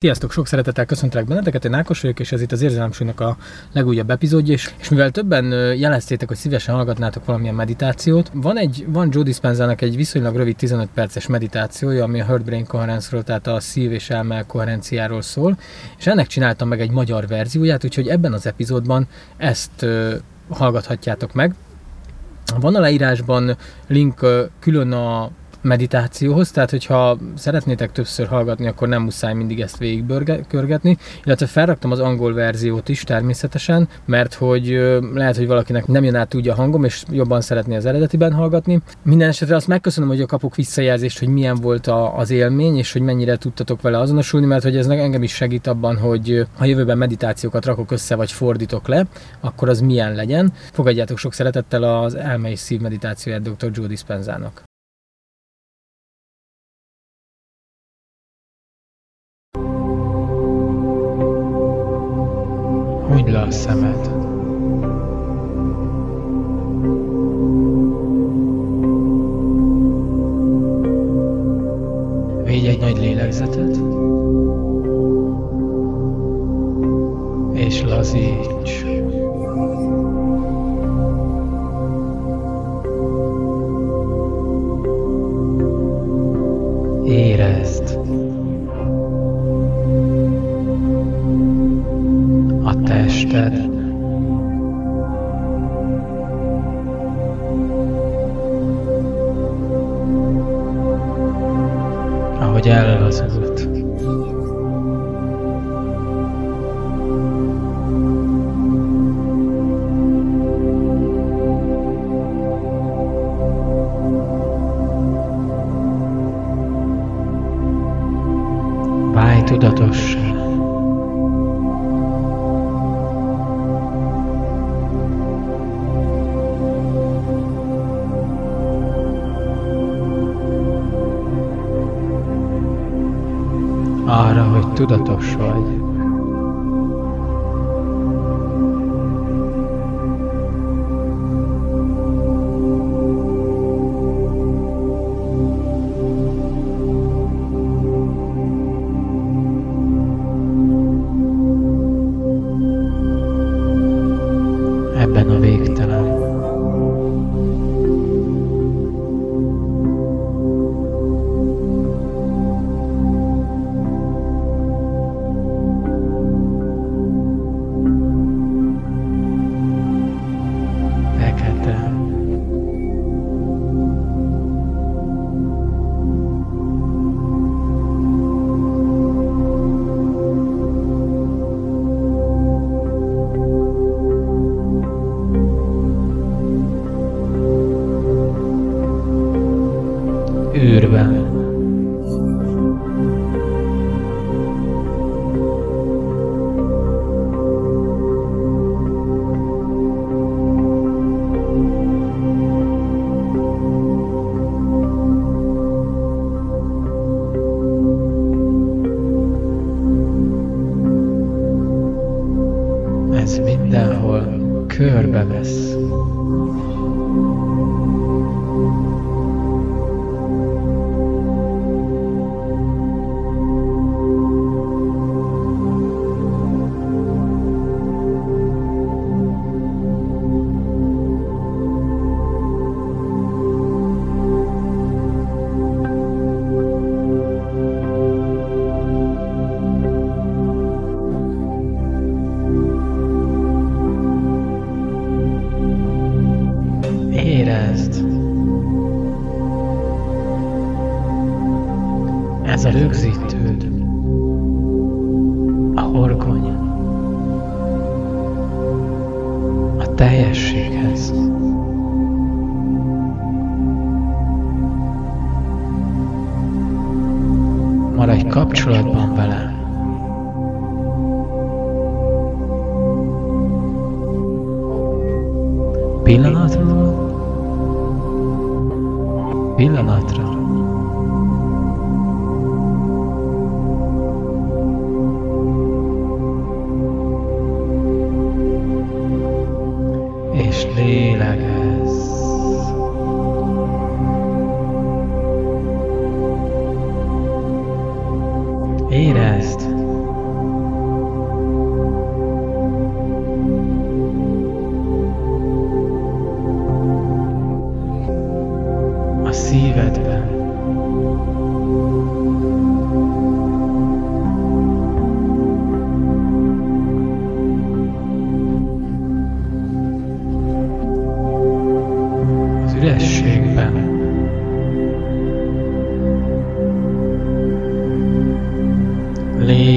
Sziasztok, sok szeretettel köszöntelek benneteket, én Ákos vagyok, és ez itt az Érzelemsúlynak a legújabb epizódja, és, és mivel többen jeleztétek, hogy szívesen hallgatnátok valamilyen meditációt, van egy, van Joe Dispenzának egy viszonylag rövid 15 perces meditációja, ami a Heart Brain Coherence-ról, tehát a szív és elme koherenciáról szól, és ennek csináltam meg egy magyar verzióját, úgyhogy ebben az epizódban ezt hallgathatjátok meg. Van a leírásban link külön a meditációhoz, tehát hogyha szeretnétek többször hallgatni, akkor nem muszáj mindig ezt végigkörgetni, illetve felraktam az angol verziót is természetesen, mert hogy lehet, hogy valakinek nem jön át úgy a hangom, és jobban szeretné az eredetiben hallgatni. Minden esetre azt megköszönöm, hogy kapok visszajelzést, hogy milyen volt a, az élmény, és hogy mennyire tudtatok vele azonosulni, mert hogy ez engem is segít abban, hogy ha jövőben meditációkat rakok össze, vagy fordítok le, akkor az milyen legyen. Fogadjátok sok szeretettel az elmei szív meditációját dr. Joe Dispenzának. A szemed. Végy egy nagy lélegzetet, és lazíts. Válj tudatossá. arra, hogy tudatos vagy. Érezd! Ez a rögzítőd, a horgony, a teljességhez. Maradj kapcsolatban vele. Pillanatról pillanatra. És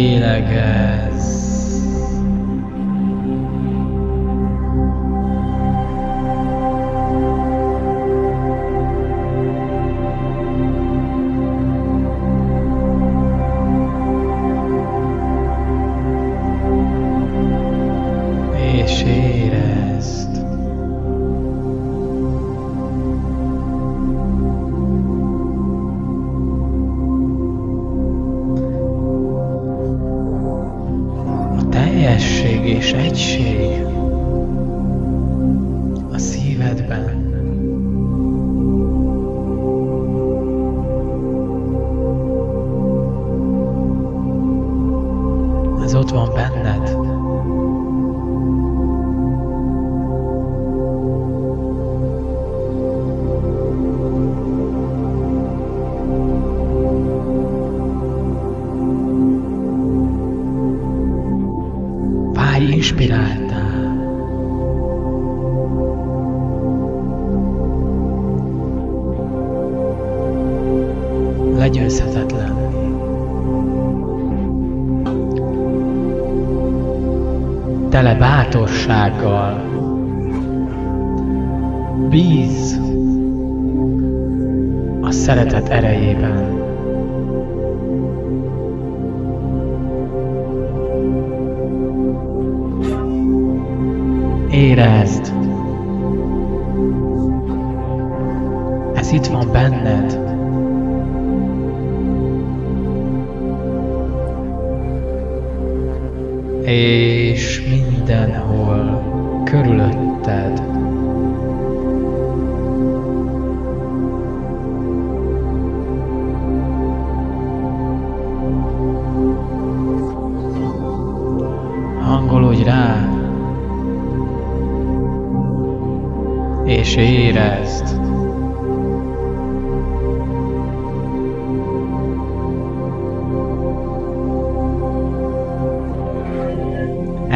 Lélegezz. Richie. Tele bátorsággal. Bíz a szeretet erejében. Érezd! Ez itt van benned. És mindenhol körülötted. Hangolódj rá, és érezd.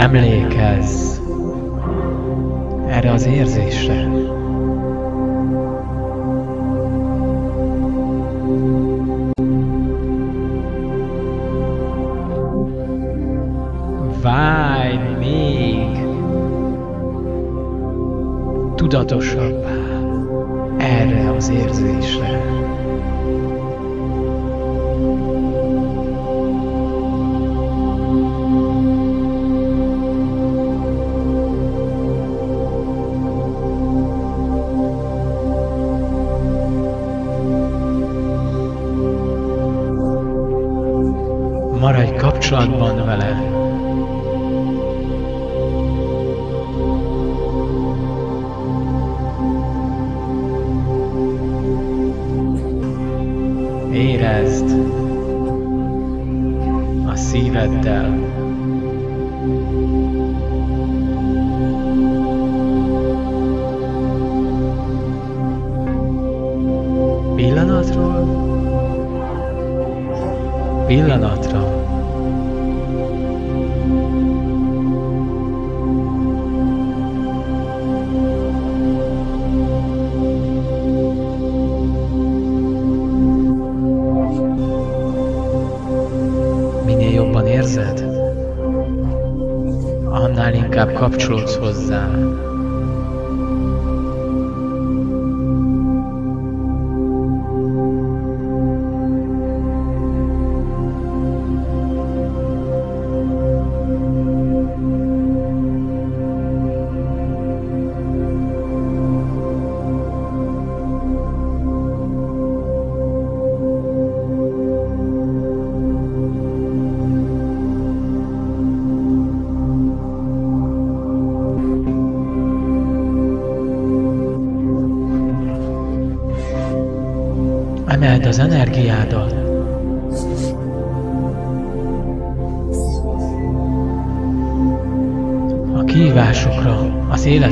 Emlékezz erre az érzésre. Válj még tudatosabbá erre az érzésre. Kapcsolatban vele. Érezd a szíveddel. Pillanatról pillanatra érzed, annál inkább kapcsolódsz hozzá.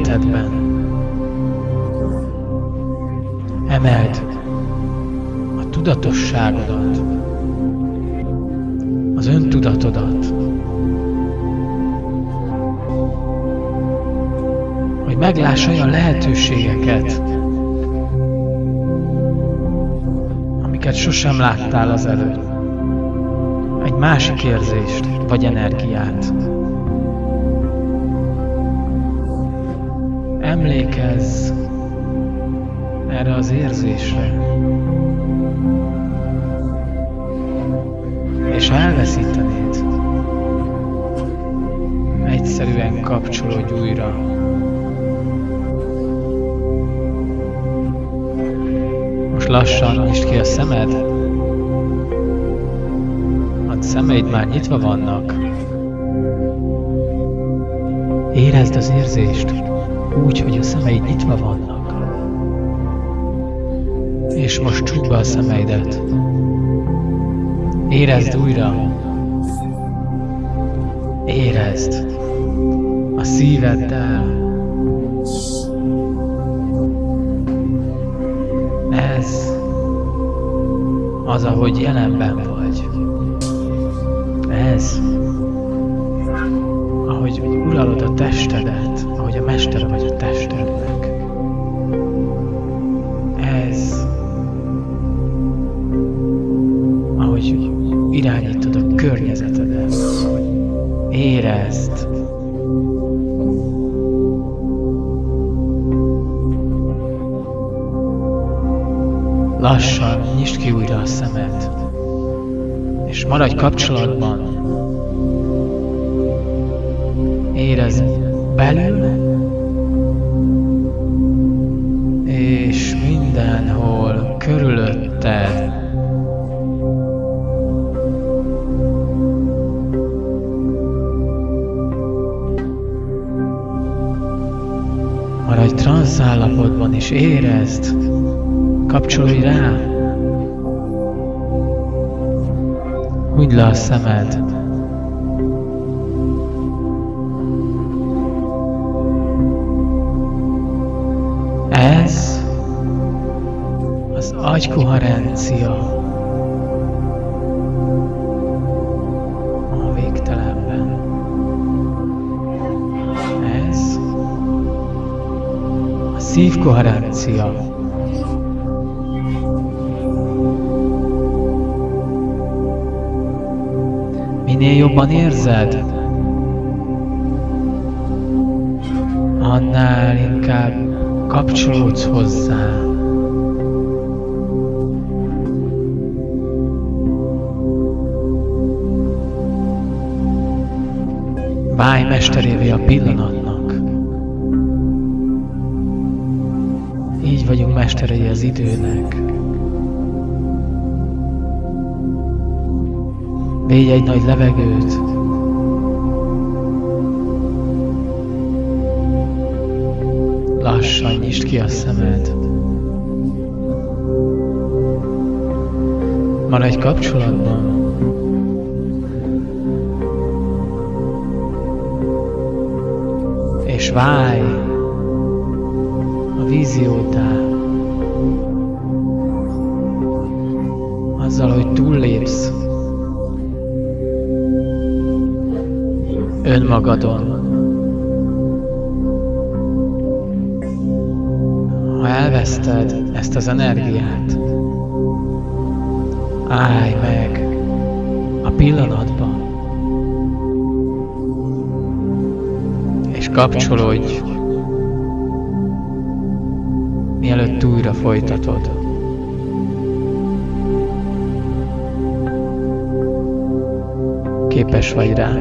Életedben. Emeld a tudatosságodat, az öntudatodat, hogy megláss olyan lehetőségeket, amiket sosem láttál az előtt. Egy másik érzést vagy energiát. Emlékezz erre az érzésre. És ha elveszítenéd, egyszerűen kapcsolódj újra. Most lassan nyisd ki a szemed. A szemeid már nyitva vannak. Érezd az érzést, úgy, hogy a szemeid nyitva vannak. És most csukd be a szemeidet. Érezd újra. Érezd a szíveddel. Ez az, ahogy jelenben vagy. Ez, ahogy uralod a testedet, ahogy a mester vagy a testednek. Ez, ahogy irányítod a környezetedet. Érezd, Lassan nyisd ki újra a szemed, és maradj kapcsolatban. Érezd belül, és mindenhol körülötted. Maradj transz állapotban, és érezd, Kapcsolj rá! Húgyd le a szemed. Ez az agykoherencia szívkoherencia. Minél jobban érzed, annál inkább kapcsolódsz hozzá. Válj mesterévé a pillanatnak. Így vagyunk mesterei az időnek. Végy egy nagy levegőt. Lassan nyisd ki a szemed. Maradj kapcsolatban. És válj a víziótá. Azzal, hogy túllépsz önmagadon. Elveszted ezt az energiát, állj meg a pillanatba, és kapcsolódj, mielőtt újra folytatod. Képes vagy rá.